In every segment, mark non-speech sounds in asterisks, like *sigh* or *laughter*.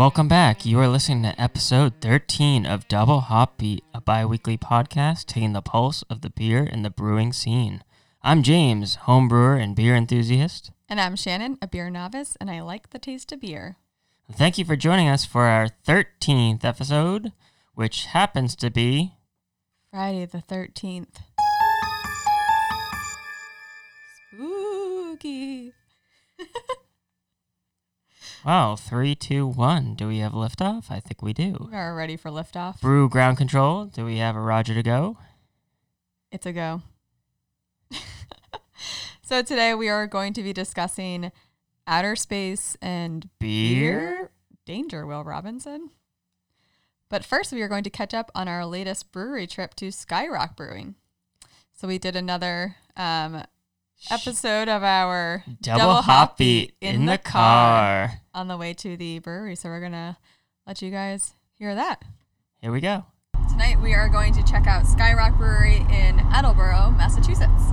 Welcome back. You are listening to episode 13 of Double Hop Beat, a bi weekly podcast taking the pulse of the beer and the brewing scene. I'm James, home brewer and beer enthusiast. And I'm Shannon, a beer novice, and I like the taste of beer. Thank you for joining us for our 13th episode, which happens to be Friday the 13th. Spooky. *laughs* Wow, three, two, one. Do we have liftoff? I think we do. We are ready for liftoff. Brew ground control. Do we have a Roger to go? It's a go. *laughs* so today we are going to be discussing outer space and Beer? Danger, Will Robinson. But first, we are going to catch up on our latest brewery trip to Skyrock Brewing. So we did another um, episode of our Double, hop beat in, the car. On the way to the brewery. So we're gonna let you guys hear that. Here we go. Tonight we are going to check out Skyrock Brewery in Attleboro, Massachusetts.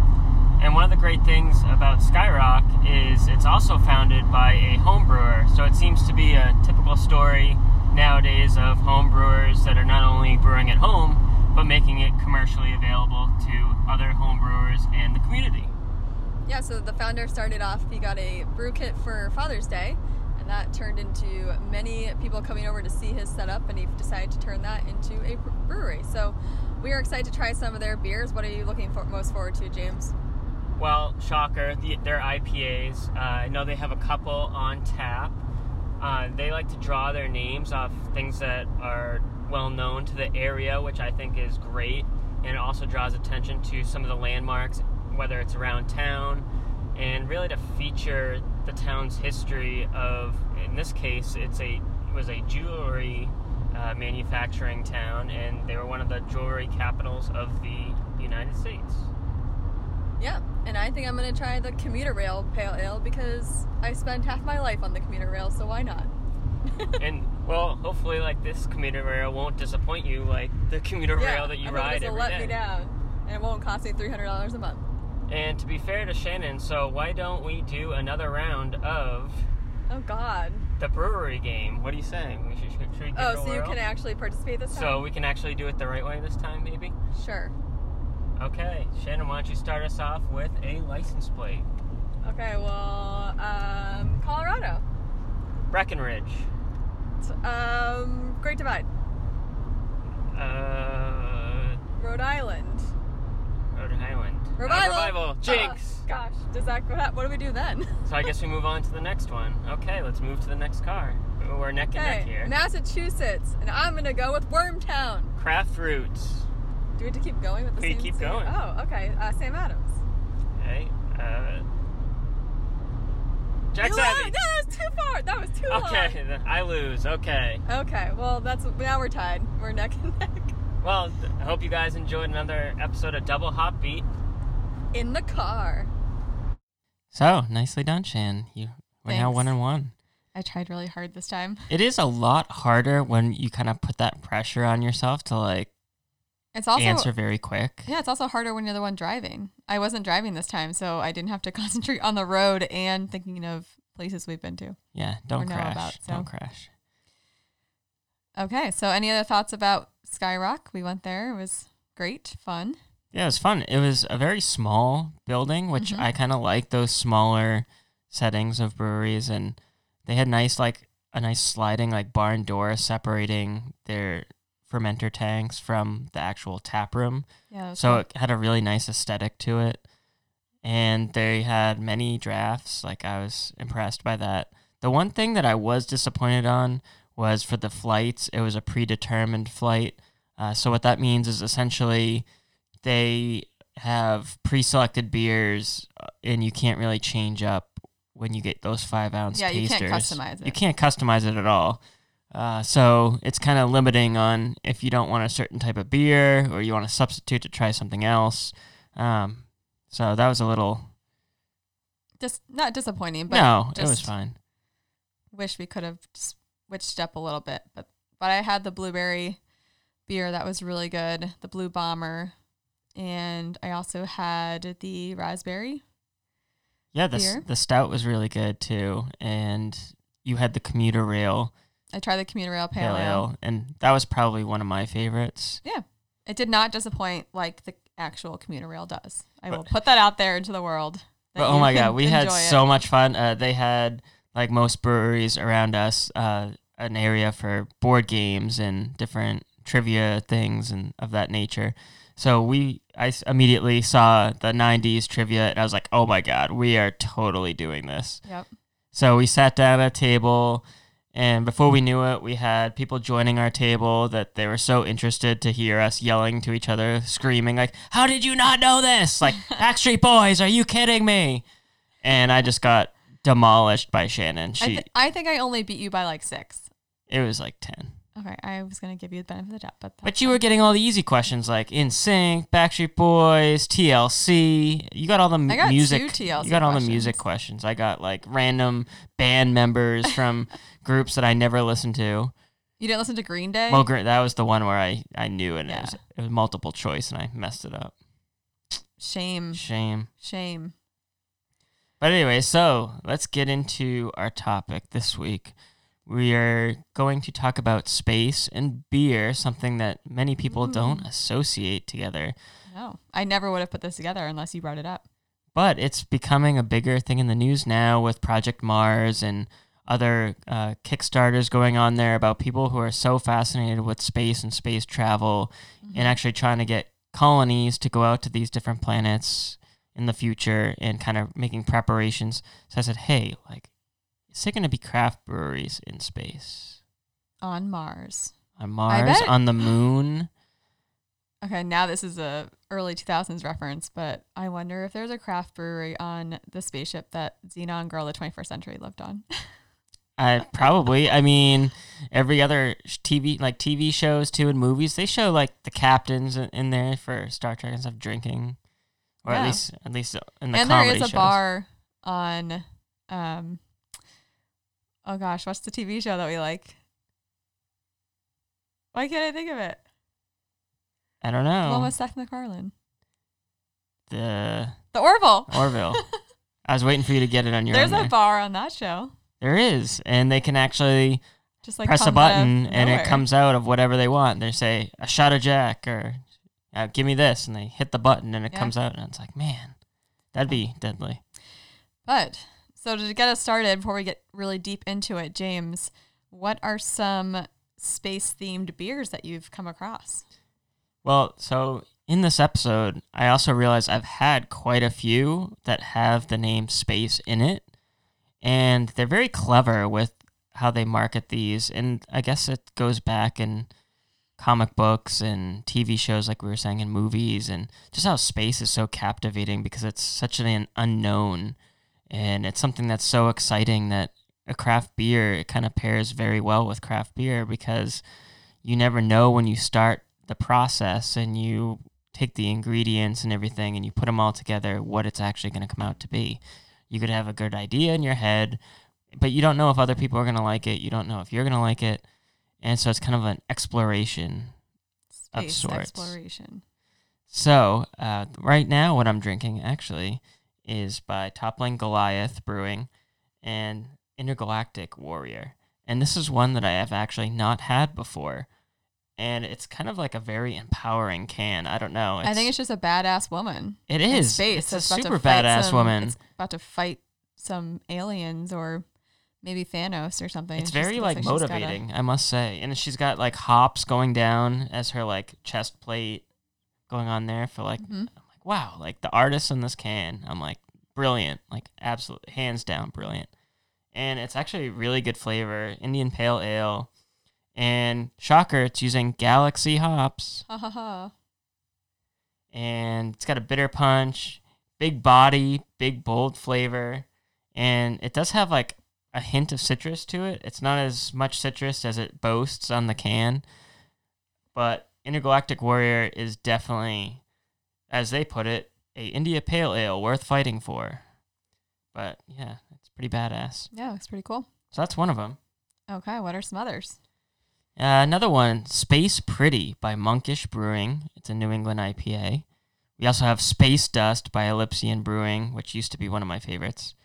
And one of the great things about Skyrock is it's also founded by a home brewer. So it seems to be a typical story nowadays of home brewers that are not only brewing at home, but making it commercially available to other home brewers and the community. Yeah, so the founder started off, he got a brew kit for Father's Day, and that turned into many people coming over to see his setup, and he decided to turn that into a brewery. So we are excited to try some of their beers. What are you looking for most forward to, James? Well, shocker, the, their IPAs. Uh, I know they have a couple on tap. Uh, they like to draw their names off things that are well known to the area, which I think is great. And it also draws attention to some of the landmarks, whether it's around town, and really to feature the town's history of, in this case, it's a it was a jewelry uh, manufacturing town, and they were one of the jewelry capitals of the United States. Yeah, and I think I'm gonna try the commuter rail pale ale because I spent half my life on the commuter rail, so why not? *laughs* and well, hopefully, like this commuter rail won't disappoint you, like the commuter yeah, rail that you I ride every let day. me down, and it won't cost me three hundred dollars a month. And to be fair to Shannon, so why don't we do another round of Oh God. the brewery game? What are you saying? We should, should, should we give Oh, so you can actually participate this time? So we can actually do it the right way this time, maybe. Sure. Okay, Shannon, why don't you start us off with a license plate? Okay. Well, um, Colorado. Breckenridge. Um, Great Divide. Uh, Rhode Island. Rhode Island. Revival. revival. Jinx. Uh, gosh, does that what, hap- what do we do then? So I guess we move on to the next one. Okay, let's move to the next car. We're neck and neck here. Massachusetts, and I'm gonna go with Wormtown. Craft Roots. Do we have to keep going with the We same? keep same- going. Oh, okay. Uh, Sam Adams. Okay. Uh, Jack. No, that was too far. That was too Okay, th- I lose. Okay. Okay. Well, that's now we're tied. We're neck and neck. Well, I hope you guys enjoyed another episode of Double Hop Beat. In the car. So nicely done, Shan. You we're now one and one. I tried really hard this time. It is a lot harder when you kind of put that pressure on yourself to like It's also answer very quick. Yeah, it's also harder when you're the one driving. I wasn't driving this time, so I didn't have to *laughs* concentrate on the road and thinking of places we've been to. Yeah, don't crash. about, so. Don't crash. Okay, so any other thoughts about Skyrock? We went there. It was great, fun. Yeah, it was fun. It was a very small building, which Mhm. I kind of like those smaller settings of breweries, and they had nice like a nice sliding like barn door separating their fermenter tanks from the actual tap room. Yeah. So it had a really nice aesthetic to it. And they had many drafts. Like I was impressed by that. The one thing that I was disappointed on was for the flights, it was a predetermined flight. Uh, so what that means is essentially they have pre-selected beers, uh, and you can't really change up when you get those five ounce yeah, you tasters. can't customize it. You can't customize it at all. Uh, so it's kind of limiting on if you don't want a certain type of beer or you want to substitute to try something else. Um, so that was a little Just not disappointing, but no, it was fine. wish we could have switched up a little bit. But but I had the blueberry beer that was really good, the blue bomber, and I also had the raspberry. Yeah, the s- the stout was really good too, and you had the commuter rail I tried the commuter rail Pale, Pale Ale. And that was probably one of my favorites. Yeah, it did not disappoint like the actual commuter rail does. I will But- put that out there into the world. But, oh my god, we had so it. much fun. Uh, they had like most breweries around us, uh, an area for board games and different trivia things and of that nature. So we, I immediately saw the '90s trivia, and I was like, "Oh my god, we are totally doing this." Yep. So we sat down at a table, and before we knew it, we had people joining our table that they were so interested to hear us yelling to each other, screaming like, "How did you not know this?" Like, *laughs* "Backstreet Boys, are you kidding me?" And I just got demolished by Shannon. I, She, th- I think I only beat you by like six. it was like ten. Okay, I was gonna give you the benefit of the doubt, but But you were getting all the easy questions like NSYNC, Backstreet Boys, TLC. You got all the m- I got music. two TLC you got all the questions. music questions. I got like random band members *laughs* from groups that I never listened to. you didn't listen to Green Day. Well, great. That was the one where I, I knew and It, was, it was multiple choice, and I messed it up. shame, Shame. shame. But anyway, so let's get into our topic this week. We are going to talk about space and beer, something that many people don't Mm. associate together. No, I never would have put this together unless you brought it up. But it's becoming a bigger thing in the news now with Project Mars and other uh, Kickstarters going on there about people who are so fascinated with space and space travel Mm-hmm. and actually trying to get colonies to go out to these different planets in the future and kind of making preparations. So I said, hey, like, is there going to be craft breweries in space? On Mars. On Mars, on the moon? *gasps* Okay, now this is a early 2000s reference, but I wonder if there's a craft brewery on the spaceship that Zenon Girl of the 21st Century lived on. *laughs* I probably. I mean, every other TV, like TV shows too, and movies, they show like the captains in, in there for Star Trek and stuff drinking, or at least, at least in the and there is a shows. bar on, um, oh gosh, what's the TV show that we like? Why can't I think of it? I don't The one know with Seth MacFarlane. the The Orville. Orville. *laughs* I was waiting for you to get it on your. There's a there. bar on that show. There is, and they can actually Just like press a comes out of button and it comes out of whatever they want. They say a shot of Jack or uh, give me this, and they hit the button and it Yeah. comes out, and it's like, man, that'd be deadly. But so to get us started, before we get really deep into it, James, what are some space themed beers that you've come across? Well, so in this episode, I also realized I've had quite a few that have the name space in it. And they're very clever with how they market these. And I guess it goes back in comic books and TV shows, like we were saying, in movies, and just how space is so captivating because it's such an unknown. And it's something that's so exciting that a craft beer, it kind of pairs very well with craft beer because you never know when you start the process and you take the ingredients and everything and you put them all together what it's actually going to come out to be. You could have a good idea in your head, but you don't know if other people are going to like it. You don't know if you're going to like it. And so it's kind of an exploration. Of sorts. exploration. So, uh, right now, what I'm drinking actually is by Toppling Goliath Brewing and Intergalactic Warrior. And this is one that I have actually not had before. And it's kind of like a very empowering can. I don't know. I think it's just a badass woman. It is. space. It's a about to super badass some- woman. It's about to fight some aliens or maybe Thanos or something. It's It just very like a- motivating, I must say. And she's got like hops going down as her like chest plate going on there for like Mhm. Wow, like the artist in this can, I'm like, brilliant, like absolutely hands down brilliant. And it's actually really good flavor, Indian Pale Ale. And shocker, it's using Galaxy hops. Ha ha ha. And it's got a bitter punch, big body, big bold flavor. And it does have like a hint of citrus to it. It's not as much citrus as it boasts on the can. But Intergalactic Warrior is definitely, as they put it, a India Pale Ale worth fighting for. But yeah, it's pretty badass. Yeah, it's pretty cool. So that's one of them. Okay, what are some others? Uh, another one, Space Pretty by Monkish Brewing. It's a New England IPA. We also have Space Dust by Elysian Brewing, which used to be one of my favorites.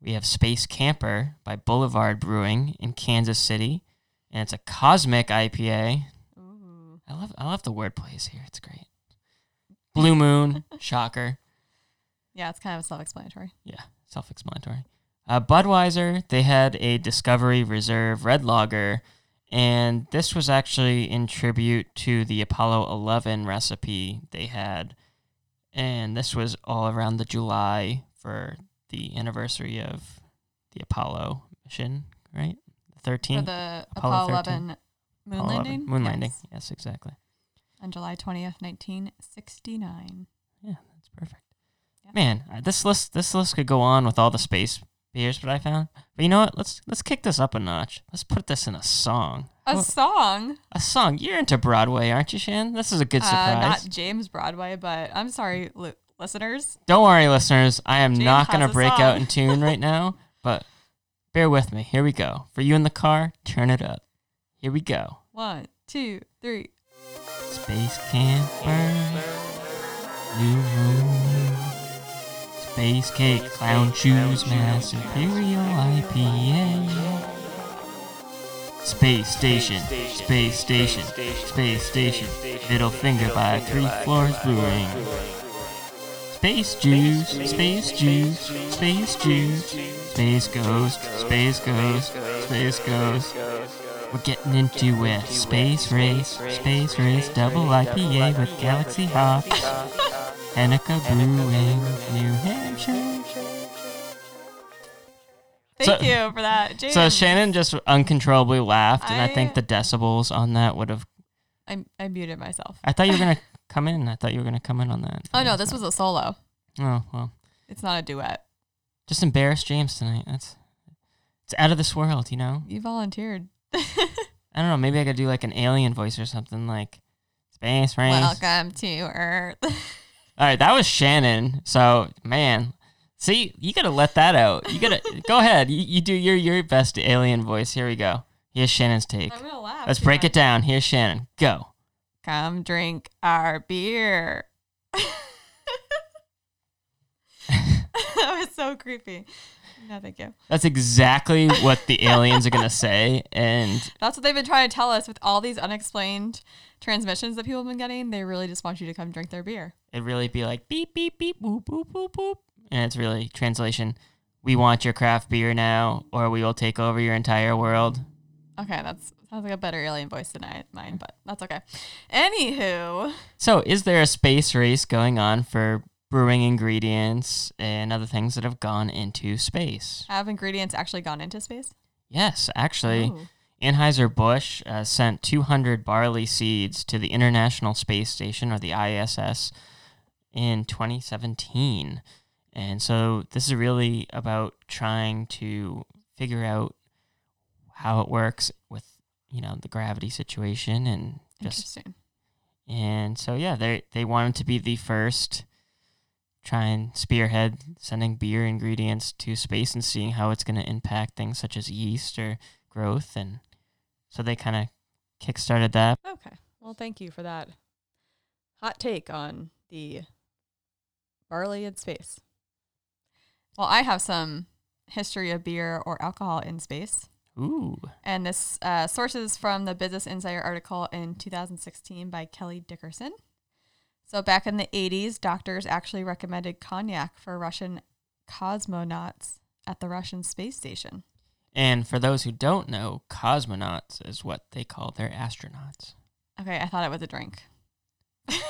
We have Space Camper by Boulevard Brewing in Kansas City. and it's a cosmic IPA. Ooh. I love I love the word plays here. It's great. Blue Moon, shocker. Yeah, it's kind of self-explanatory. Yeah, self-explanatory. Uh, Budweiser, they had a Discovery Reserve Red Lager, and this was actually in tribute to the Apollo 11 recipe they had, and this was all around the July for the anniversary of the Apollo mission, right? The 13th For the Apollo Apollo 11 moon Apollo 11. landing? Moon Yes. landing. Yes, exactly. On July 20th, 1969. Yeah, that's perfect. Yeah. Man, uh, this list this list could go on with all the space beers that I found. But you know what? Let's let's kick this up a notch. Let's put this in a song. A Well, song? a song. You're into Broadway, aren't you, Shan? This is a good Uh, surprise. not James Broadway, but I'm sorry, li- listeners. Don't worry, listeners. I am James not gonna break song. out in tune right *laughs* now, but bear with me. Here we go. For you in the car, turn it up. Here we go. One, two, three. Space camper, New moon, space cake, clown shoes, mass imperial IPA. Space station, space station, space station, middle finger by three Floyds brewing. Space juice, space juice, space juice, space ghost, space ghost, space ghost. We're getting into it. Space race, space race, double IPA with Galaxy hops. Henniker Brewing, New Hampshire. Thank So- you for that, James. So Shannon just uncontrollably laughed, and I, I- think the decibels on that would have. I, I muted myself. I thought you were gonna *laughs* come in. I thought you were gonna come in on that. Oh no, this was a solo. Oh well, It's not a duet. just embarrassed James tonight. That's it's out of this world, you know. You volunteered. *laughs* I don't know. Maybe I could do like an alien voice or something like space race. Welcome to Earth. *laughs* All right, that was Shannon. So, man, see, you gotta let that out. You gotta *laughs* go ahead. You, you do your your best alien voice. Here we go. Here's Shannon's take. I'm gonna laugh. Let's break it down. Here's Shannon. Go. Come drink our beer. that was so creepy. No, thank you. That's exactly what the aliens are gonna say, and *laughs* That's what they've been trying to tell us with all these unexplained transmissions that people have been getting. They really just want you to come drink their beer. it'd really be like beep beep beep boop boop boop boop, and it's really translation. We want your craft beer now, or we will take over your entire world. Okay, that's sounds like a better alien voice than I, mine, but that's okay. Anywho, So, is there a space race going on for brewing ingredients and other things that have gone into space? have ingredients actually gone into space? Yes, actually, Ooh. Anheuser-Busch uh, sent 200 barley seeds to the International Space Station, or the ISS, in 2017. And so this is really about trying to figure out how it works with, you know, the gravity situation and just Interesting. and so yeah, they they wanted to be the first try and spearhead sending beer ingredients to space and seeing how it's going to impact things such as yeast or growth and so they kind of kickstarted that. Okay. Well, thank you for that hot take on the barley in space. Well, I have some history of beer or alcohol in space. Ooh. And this uh, sources from the Business Insider article in 2016 by Kelly Dickerson. So, back in the 80s, doctors actually recommended cognac for Russian cosmonauts at the Russian space station. And for those who don't know, cosmonauts is what they call their astronauts. Okay, I thought it was a drink.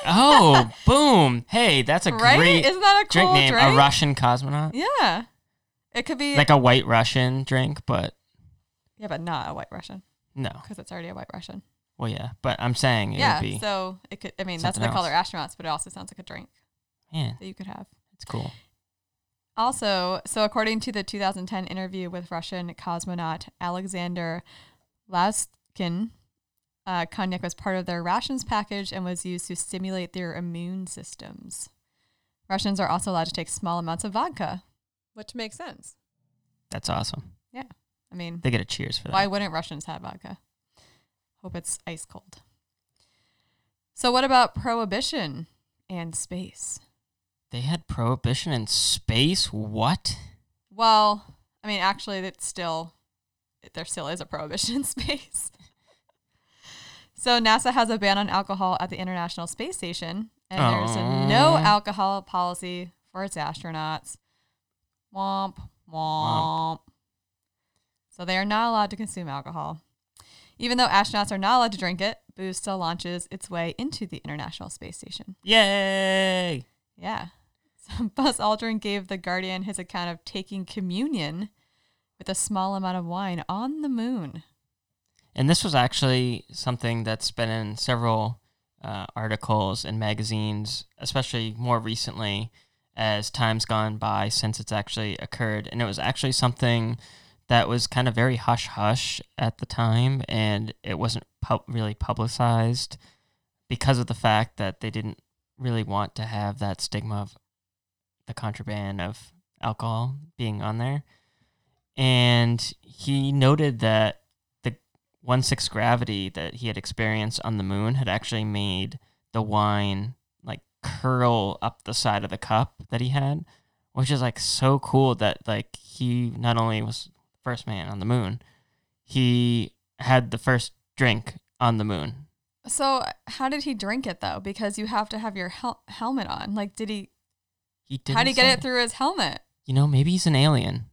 Oh, *laughs* boom. Hey, that's a right? great Isn't that a drink cool name. drink? A Russian cosmonaut. Yeah. It could be Like a white Russian drink, but Yeah, but not a white Russian no. because it's already a white Russian. Well, yeah, but I'm saying it yeah, would be so it could. I mean, that's they call else. their astronauts, but it also sounds like a drink man, that you could have. it's cool. Also, so according to the 2010 interview with Russian cosmonaut Alexander Laskin, uh, cognac was part of their rations package and was used to stimulate their immune systems. Russians are also allowed to take small amounts of vodka, which makes sense. That's awesome. Yeah. I mean, They get a cheers for that. Why wouldn't Russians have vodka? Hope it's ice cold. So, what about prohibition and space? They had prohibition in space. What? Well, I mean, actually, it's still there still is a prohibition *laughs* in space. So NASA has a ban on alcohol at the International Space Station, and there's a no alcohol policy for its astronauts. Womp womp. So they are not allowed to consume alcohol. Even though astronauts are not allowed to drink it, booze still launches its way into the International Space Station. Yay! Yeah. *laughs* So Buzz Aldrin gave the Guardian his account of taking communion with a small amount of wine on the moon. And this was actually something that's been in several uh, articles and magazines, especially more recently as time's gone by since it's actually occurred. And it was actually something that was kind of very hush hush at the time, and it wasn't pub- really publicized because of the fact that they didn't really want to have that stigma of the contraband of alcohol being on there. And he noted that the one six gravity that he had experienced on the moon had actually made the wine like curl up the side of the cup that he had, which is like so cool that like he not only was first man on the moon, he had the first drink on the moon. So, how did he drink it though? Because you have to have your hel- helmet on. Like, did he? He didn't how did he get it through his helmet? You know, maybe he's an alien.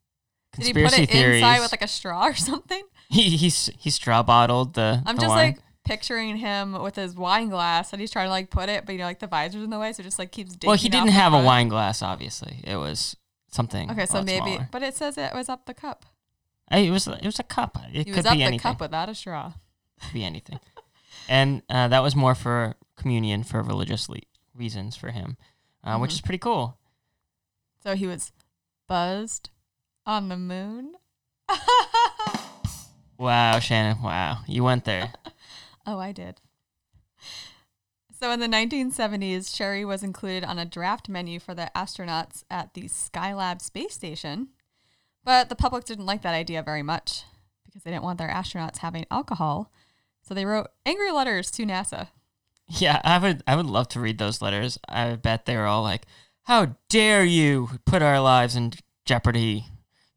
Conspiracy Did he put it theories. inside with like a straw or *laughs* something? he he's he straw bottled the. I'm the just wine. like picturing him with his wine glass and he's trying to like put it, but you know, like the visor's in the way, so it just like keeps. Well, he didn't have a wine glass. Obviously, it was something. Okay, so maybe, smaller. but it says it was up the cup. It was it was a cup. It could be anything. He could was up be the anything. cup without a straw. Could be anything. and uh, that was more for communion for religious le- reasons for him, uh, which Mhm. is pretty cool. So he was buzzed on the moon. *laughs* Wow, Shannon. Wow, you went there. *laughs* Oh, I did. So in the 1970s, sherry was included on a draft menu for the astronauts at the Skylab space station. But the public didn't like that idea very much because they didn't want their astronauts having alcohol. So they wrote angry letters to NASA. yeah, I would I would love to read those letters. I bet they were all like, "How dare you put our lives in jeopardy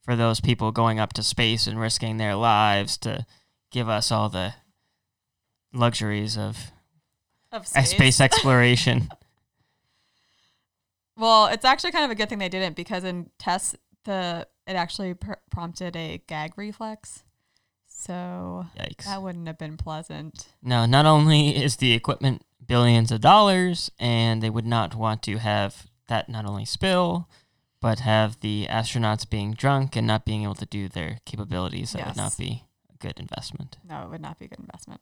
for those people going up to space and risking their lives to give us all the luxuries of Of uh, space exploration." *laughs* *laughs* Well, it's actually kind of a good thing they didn't because in tests, the it actually pr- prompted a gag reflex. So Yikes. that wouldn't have been pleasant. No, not only is the equipment billions of dollars, and they would not want to have that not only spill, but have the astronauts being drunk and not being able to do their capabilities. That would not be a good investment. No, it would not be a good investment.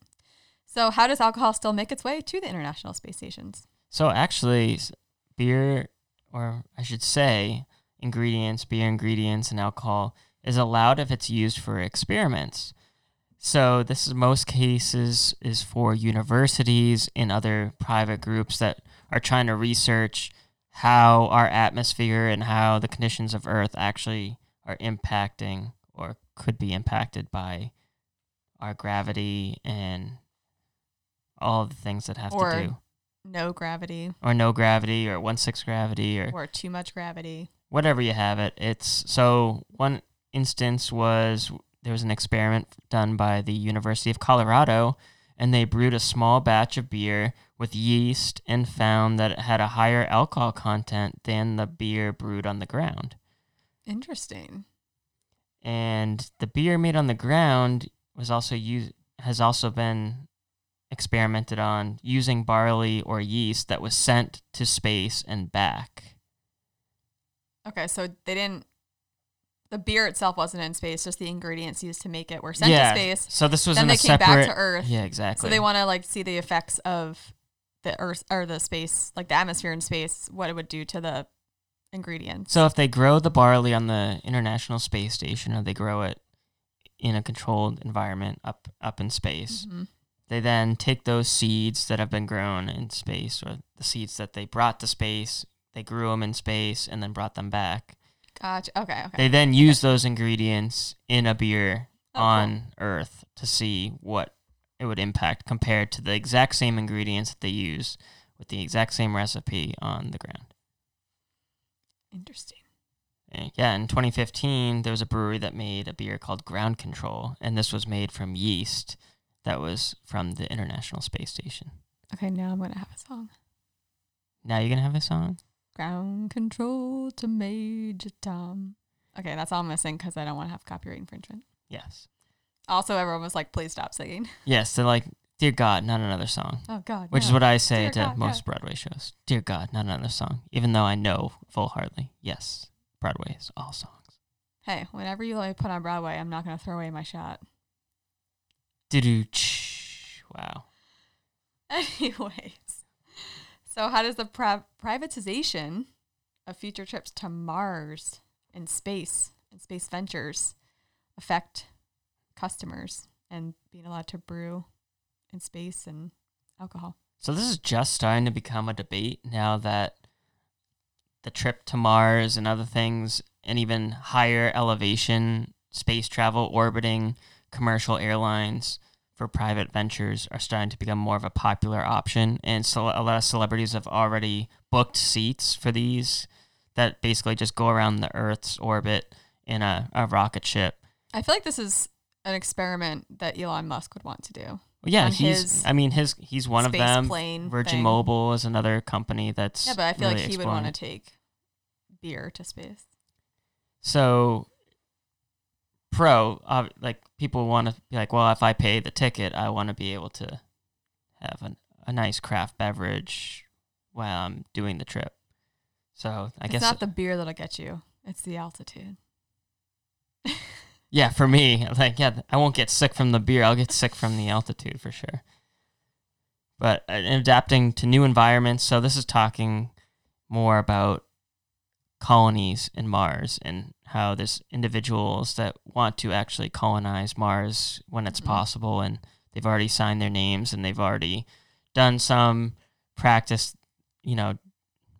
So, how does alcohol still make its way to the International Space Stations? So actually, beer, or I should say, ingredients, beer ingredients, and alcohol is allowed if it's used for experiments. So this is most cases is for universities and other private groups that are trying to research how our atmosphere and how the conditions of Earth actually are impacting or could be impacted by our gravity and all the things that have Or to do No gravity or no gravity or one sixth gravity or or too much gravity. Whatever you have it. It's so one instance was there was an experiment done by the University of Colorado and they brewed a small batch of beer with yeast and found that it had a higher alcohol content than the beer brewed on the ground. Interesting. And the beer made on the ground was also used has also been experimented on using barley or yeast that was sent to space and back. Okay, so they didn't. The beer itself wasn't in space; just the ingredients used to make it were sent yeah. to space. So this was Then they a came back to Earth. Yeah, exactly. So they want to like see the effects of the Earth or the space, like the atmosphere in space, what it would do to the ingredients. So if they grow the barley on the International Space Station, or they grow it in a controlled environment up up in space, Mhm. they then take those seeds that have been grown in space, or the seeds that they brought to space, they grew them in space, and then brought them back. Gotcha. Okay. Okay. They then used those ingredients in a beer Oh, cool. on Earth to see what it would impact compared to the exact same ingredients that they use with the exact same recipe on the ground. Interesting. Yeah, in 2015, there was a brewery that made a beer called Ground Control, and this was made from yeast that was from the International Space Station. Okay, now I'm gonna have a song. Now you're gonna have a song. Ground control to Major Tom. Okay, that's all I'm gonna because I don't want to have copyright infringement. Yes. Also, everyone was like, "Please stop singing." *laughs* Yes. They're like, dear God, not another song. Oh God. Which is what I say Dear to God, most no. Broadway shows. Dear God, not another song. Even though I know full heartedly, yes, Broadway is all songs. Hey, whenever you let me put on Broadway, I'm not gonna throw away my shot. Doo Wow. *laughs* Anyways, so how does the pri- privatization of future trips to Mars and space and space ventures affect customers and being allowed to brew in space and alcohol? So this is just starting to become a debate now that the trip to Mars and other things and even higher elevation space travel orbiting commercial airlines for private ventures are starting to become more of a popular option and so a lot of celebrities have already booked seats for these that basically just go around the earth's orbit in a, a rocket ship I feel like this is an experiment that Elon Musk would want to do. Yeah he's i mean his he's one of them plane virgin thing. mobile is another company that's Yeah, but I feel really like he would want to take beer to space. So, pro, uh, like people want to be like, well, if I pay the ticket, I want to be able to have an, a nice craft beverage while I'm doing the trip. So I it's guess, it's not the beer that'll get you; it's the altitude. yeah, for me, *laughs* like, yeah, I won't get sick from the beer. I'll get sick from the altitude for sure. But uh, adapting to new environments. So this is talking more about colonies in Mars and how there's individuals that want to actually colonize Mars when it's Mhm. possible and they've already signed their names and they've already done some practice, you know,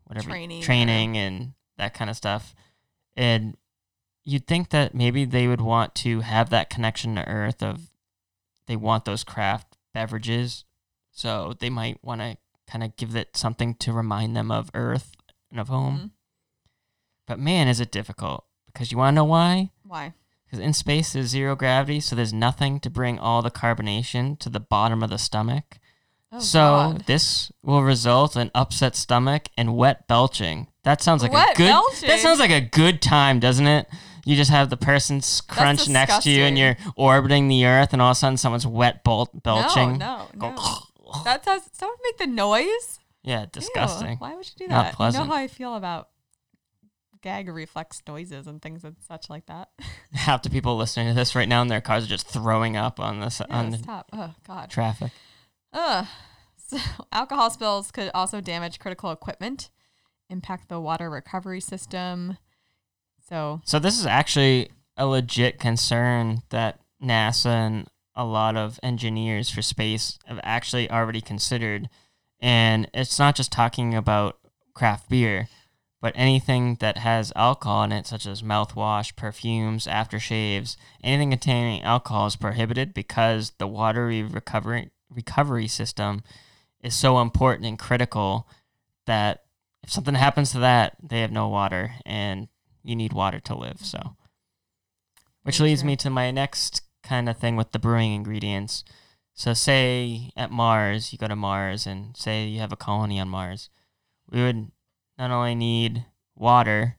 whatever Training or- and that kind of stuff. And you'd think that maybe they would want to have that connection to Earth of they want those craft beverages, so they might want to kind of give it something to remind them of Earth and of home. Mhm. But man, is it difficult because you want to know why? Why? Because in space there's zero gravity, so there's nothing to bring all the carbonation to the bottom of the stomach. Oh, so God. this will result in upset stomach and wet belching. That sounds like Wet a good. That sounds like a good time, doesn't it? You just have the person scrunched next to you, and you're orbiting the Earth, and all of a sudden someone's wet bel- belching. No, no, no. *laughs* That does. Someone make the noise. yeah, Ew, disgusting. why would you do that? Not pleasant. You know how I feel about gag reflex noises and things and such like that. *laughs* Half the people listening to this right now in their cars are just throwing up on this Yeah, on the stop. Oh God. traffic. Ugh. So *laughs* alcohol spills could also damage critical equipment, impact the water recovery system. So So this is actually a legit concern that NASA and a lot of engineers for space have actually already considered. And it's not just talking about craft beer, but anything that has alcohol in it, such as mouthwash, perfumes, aftershaves, anything containing alcohol is prohibited because the watery recovery recovery system is so important and critical that if something happens to that, they have no water and you need water to live. So, which Very leads true. me to my next kind of thing with the brewing ingredients. So, say at Mars, you go to Mars and say you have a colony on Mars, we would not only need water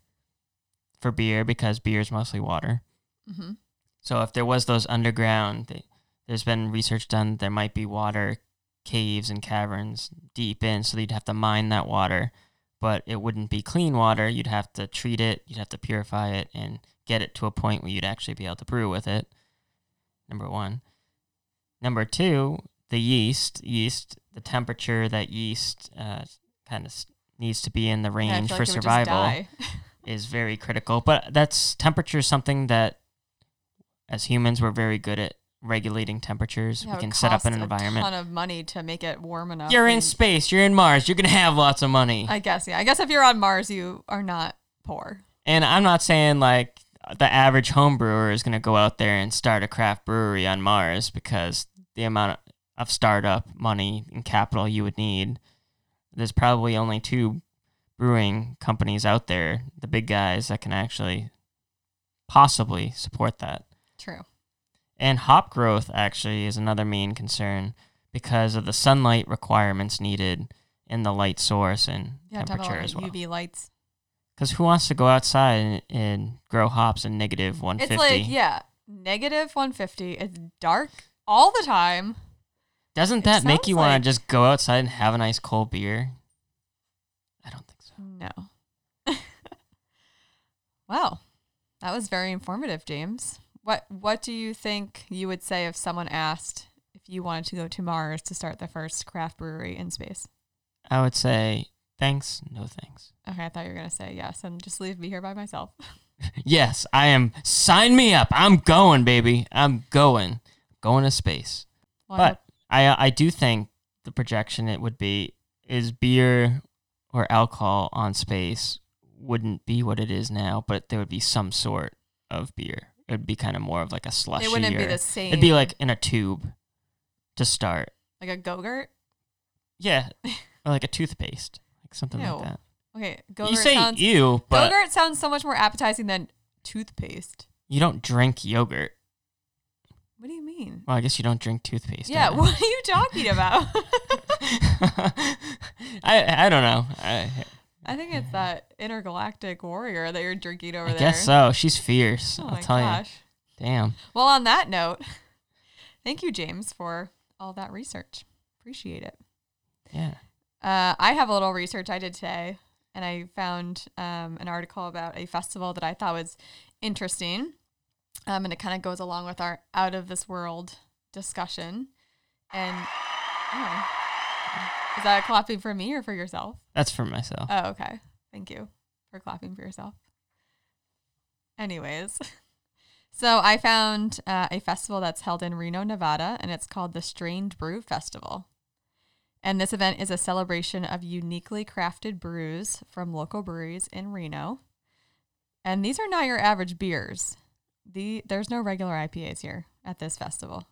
for beer because beer is mostly water. mhm. So, if there was those underground, they, there's been research done. There might be water caves and caverns deep in, so you'd have to mine that water, but it wouldn't be clean water. You'd have to treat it, you'd have to purify it, and get it to a point where you'd actually be able to brew with it. Number one. Number two, the yeast. Yeast, the temperature that yeast uh, kind of needs to be in the range feel for like it would just survival *laughs* is very critical. But that's temperature is something that as humans we're very good at regulating temperatures. Yeah, we can set up an environment. A ton of money to make it warm enough. You're in space, you're in Mars, you're gonna have lots of money. I guess yeah. I guess if you're on Mars, you are not poor. and I'm not saying like the average home brewer is gonna go out there and start a craft brewery on Mars because the amount of startup money and capital you would need. There's probably only two brewing companies out there, the big guys that can actually possibly support that. True. And hop growth actually is another main concern because of the sunlight requirements needed in the light source and Yeah, temperature as well. UV lights. Because who wants to go outside and, and grow hops in negative 150? It's like yeah, negative 150. It's dark all the time. Doesn't it that make you want to just go outside and have a nice cold beer? I don't think so. No. *laughs* wow, that was very informative, James. What What do you think you would say if someone asked if you wanted to go to Mars to start the first craft brewery in space? I would say thanks, no thanks. Okay, I thought you were gonna say yes and just leave me here by myself. *laughs* Yes, I am. Sign me up. I'm going, baby. I'm going. Going to space. Well, But I uh, I do think the projection it would be is beer or alcohol on space wouldn't be what it is now, but there would be some sort of beer. It would be kind of more of like a slushy. it wouldn't be the same. It'd be like in a tube to start. like a Go-Gurt. Yeah, *laughs* or like a toothpaste, like something Ew. like that. Okay, Go-Gurt you say sounds. ew, but Go-Gurt sounds so much more appetizing than toothpaste. you don't drink yogurt. What do you mean? Well, I guess you don't drink toothpaste. Yeah, either. *laughs* what are you talking about? *laughs* I I don't know. I, I think it's that intergalactic warrior that you're drinking over I there. guess so. She's fierce. Oh I'll my tell gosh. you. Damn. Well, on that note, *laughs* thank you, James, for all that research. Appreciate it. Yeah. Uh, I have a little research I did today, and I found um, an article about a festival that I thought was interesting. Um, and it kind of goes along with our out of this world discussion. And oh, is that clapping for me or for yourself? That's for myself. Oh, okay. Thank you for clapping for yourself. Anyways, *laughs* so I found uh, a festival that's held in Reno, Nevada, and it's called the Strange Brew Festival. And this event is a celebration of uniquely crafted brews from local breweries in Reno. And these are not your average beers. The there's no regular IPAs here at this festival.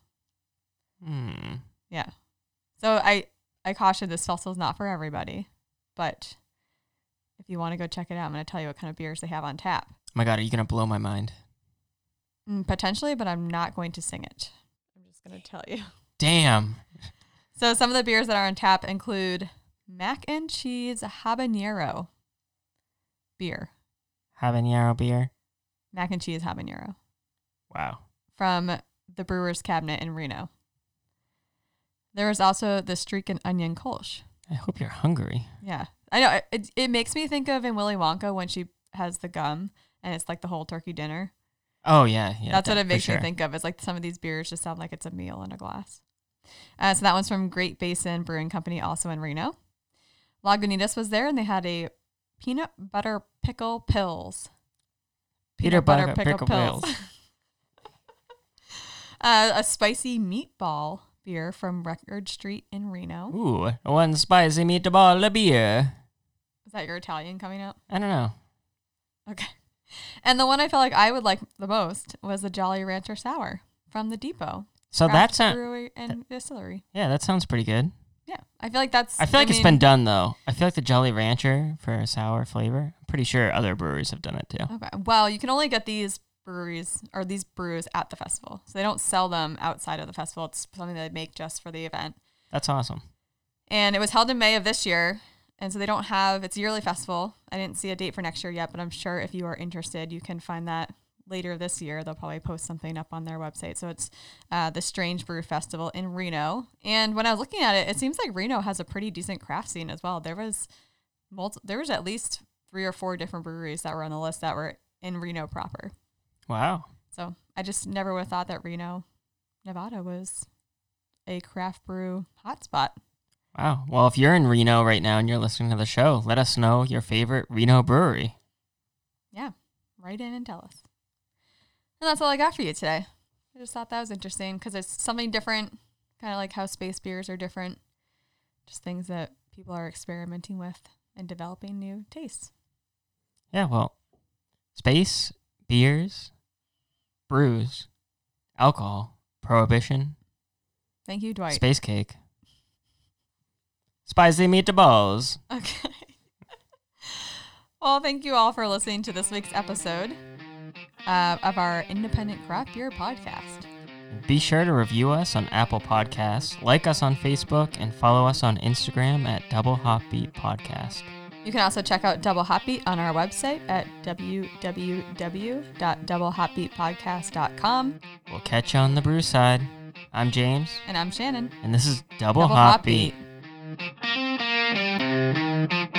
Hmm. Yeah. So I I caution this festival is not for everybody, but if you want to go check it out, I'm going to tell you what kind of beers they have on tap. Oh my god, are you gonna blow my mind? Mm, potentially, but I'm not going to sing it. I'm just going to tell you. Damn. So some of the beers that are on tap include mac and cheese habanero beer, Habanero beer. Mac and cheese habanero Wow. from the Brewers Cabinet in Reno. There is also the streak and onion kolsch. I hope you're hungry. Yeah, I know. It, it makes me think of in Willy Wonka when she has the gum and it's like the whole turkey dinner. Oh yeah, yeah. That's what it makes sure. me think of. It's like some of these beers just sound like it's a meal in a glass. Uh, so that one's from Great Basin Brewing Company, also in Reno. Lagunitas was there, and they had a peanut butter pickle pils. Peanut butter pickle pils. *laughs* uh, a spicy meatball beer from Record Street in Reno. Ooh, one spicy meatball beer. Is that your Italian coming out? I don't know. Okay. And the one I felt like I would like the most was the Jolly Rancher Sour from the Depot. So that's not. brewery and distillery. Yeah, that sounds pretty good. Yeah, I feel like that's. I feel like it's mean, been done though. I feel like the Jolly Rancher for a sour flavor. I'm pretty sure other breweries have done it too. Okay. Well, you can only get these breweries or these brews at the festival, so they don't sell them outside of the festival. It's something they make just for the event. That's awesome. And it was held in May of this year, and so they don't have. It's a yearly festival. I didn't see a date for next year yet, but I'm sure if you are interested, you can find that later this year. They'll probably post something up on their website. So it's uh, the Strange Brew Festival in Reno. And when I was looking at it, it seems like Reno has a pretty decent craft scene as well. There was multi- there was at least three or four different breweries that were on the list that were in Reno proper. Wow. So I just never would have thought that Reno, Nevada was a craft brew hotspot. Wow. Well, if you're in Reno right now and you're listening to the show, let us know your favorite Reno brewery. Yeah, write in and tell us. And that's all I got for you today. I just thought that was interesting because it's something different, kind of like how space beers are different. Just things that people are experimenting with and developing new tastes. Yeah, well, space, beers, brews, alcohol, prohibition, Thank you, Dwight. space cake, spicy meatballs. Okay. *laughs* well, thank you all for listening to this week's episode uh, of our Independent Craft Beer podcast. Be sure to review us on Apple Podcasts, like us on Facebook, and follow us on Instagram at Double Hopbeat Podcast. You can also check out Double Hopbeat on our website at www.doublehopbeatpodcast.com. We'll catch you on the brew side. I'm James. And I'm Shannon. And this is Double, Double Hopbeat. Hop